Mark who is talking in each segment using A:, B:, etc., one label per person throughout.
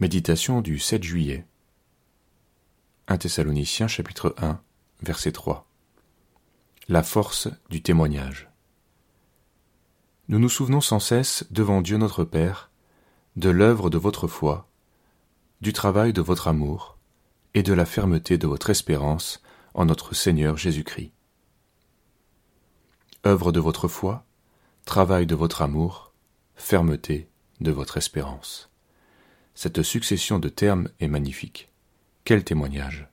A: Méditation du 7 juillet. 1 Thessaloniciens chapitre 1 verset 3. La force du témoignage. Nous nous souvenons sans cesse devant Dieu notre Père de l'œuvre de votre foi, du travail de votre amour et de la fermeté de votre espérance en notre Seigneur Jésus-Christ. Œuvre de votre foi, travail de votre amour, fermeté de votre espérance. Cette succession de termes est magnifique. Quel témoignage.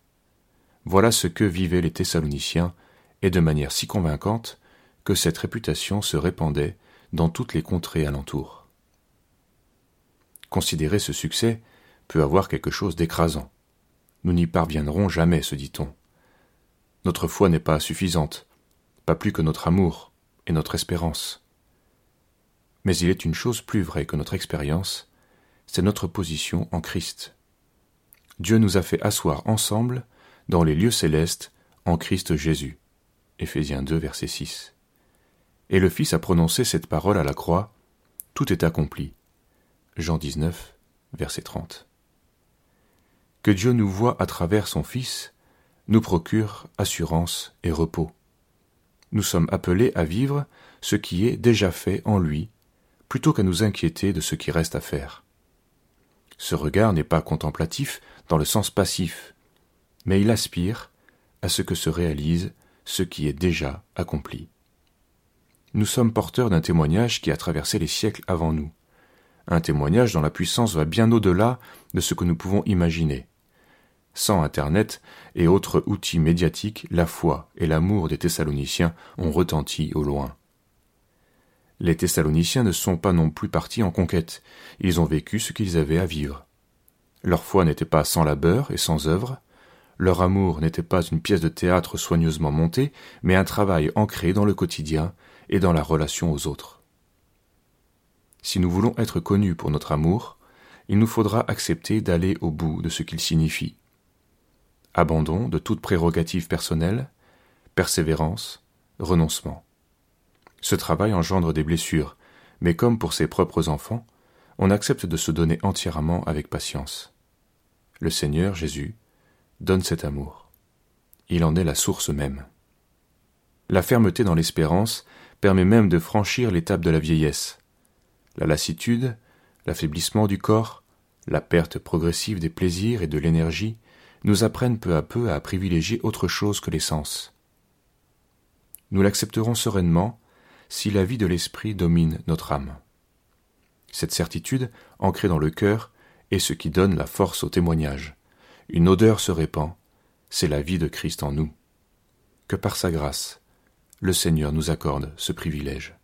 A: Voilà ce que vivaient les Thessaloniciens, et de manière si convaincante que cette réputation se répandait dans toutes les contrées alentour. Considérer ce succès peut avoir quelque chose d'écrasant. Nous n'y parviendrons jamais, se dit-on. Notre foi n'est pas suffisante, pas plus que notre amour et notre espérance. Mais il est une chose plus vraie que notre expérience, c'est notre position en Christ. Dieu nous a fait asseoir ensemble dans les lieux célestes en Christ Jésus. Éphésiens 2, verset 6. Et le Fils a prononcé cette parole à la croix Tout est accompli. Jean 19, verset 30. Que Dieu nous voit à travers son Fils nous procure assurance et repos. Nous sommes appelés à vivre ce qui est déjà fait en lui, plutôt qu'à nous inquiéter de ce qui reste à faire. Ce regard n'est pas contemplatif dans le sens passif, mais il aspire à ce que se réalise ce qui est déjà accompli. Nous sommes porteurs d'un témoignage qui a traversé les siècles avant nous, un témoignage dont la puissance va bien au-delà de ce que nous pouvons imaginer. Sans Internet et autres outils médiatiques, la foi et l'amour des Thessaloniciens ont retenti au loin. Les Thessaloniciens ne sont pas non plus partis en conquête, ils ont vécu ce qu'ils avaient à vivre. Leur foi n'était pas sans labeur et sans œuvre, leur amour n'était pas une pièce de théâtre soigneusement montée, mais un travail ancré dans le quotidien et dans la relation aux autres. Si nous voulons être connus pour notre amour, il nous faudra accepter d'aller au bout de ce qu'il signifie. Abandon de toute prérogative personnelle, persévérance, renoncement. Ce travail engendre des blessures, mais comme pour ses propres enfants, on accepte de se donner entièrement avec patience. Le Seigneur Jésus donne cet amour. Il en est la source même. La fermeté dans l'espérance permet même de franchir l'étape de la vieillesse. La lassitude, l'affaiblissement du corps, la perte progressive des plaisirs et de l'énergie nous apprennent peu à peu à privilégier autre chose que l'essence. Nous l'accepterons sereinement si la vie de l'esprit domine notre âme. Cette certitude, ancrée dans le cœur, est ce qui donne la force au témoignage. Une odeur se répand, c'est la vie de Christ en nous. Que par sa grâce, le Seigneur nous accorde ce privilège.